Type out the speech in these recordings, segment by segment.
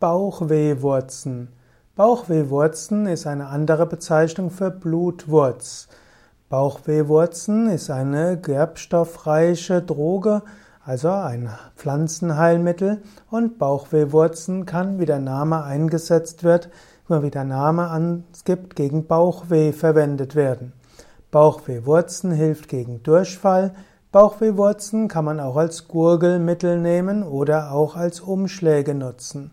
Bauchwehwurzen. Bauchwehwurzen ist eine andere Bezeichnung für Blutwurz. Bauchwehwurzen ist eine gerbstoffreiche Droge, also ein Pflanzenheilmittel und Bauchwehwurzen kann, wie der Name eingesetzt wird, wie der Name angibt, gegen Bauchweh verwendet werden. Bauchwehwurzen hilft gegen Durchfall. Bauchwehwurzen kann man auch als Gurgelmittel nehmen oder auch als Umschläge nutzen.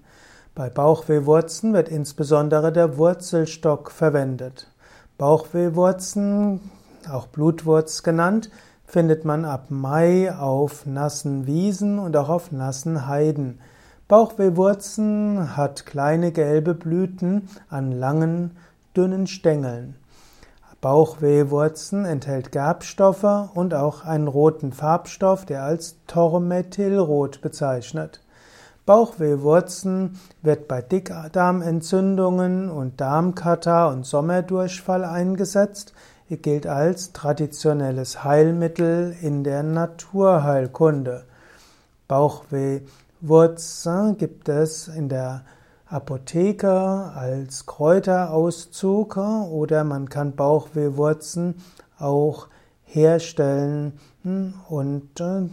Bei Bauchwehwurzen wird insbesondere der Wurzelstock verwendet. Bauchwehwurzen, auch Blutwurz genannt, findet man ab Mai auf nassen Wiesen und auch auf nassen Heiden. Bauchwehwurzen hat kleine gelbe Blüten an langen, dünnen Stängeln. Bauchwehwurzen enthält Gerbstoffe und auch einen roten Farbstoff, der als Tormethylrot bezeichnet. Bauchwehwurzen wird bei Dickdarmentzündungen und Darmkatar und Sommerdurchfall eingesetzt. Er gilt als traditionelles Heilmittel in der Naturheilkunde. Bauchwehwurzen gibt es in der Apotheke als Kräuterauszug oder man kann Bauchwehwurzen auch herstellen und äh,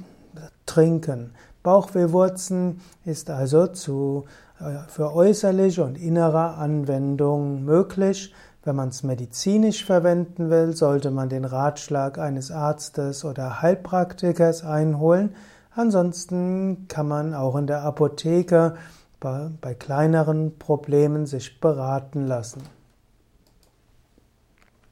trinken. Bauchwehwurzen ist also zu, äh, für äußerliche und innere Anwendung möglich. Wenn man es medizinisch verwenden will, sollte man den Ratschlag eines Arztes oder Heilpraktikers einholen. Ansonsten kann man auch in der Apotheke bei, bei kleineren Problemen sich beraten lassen.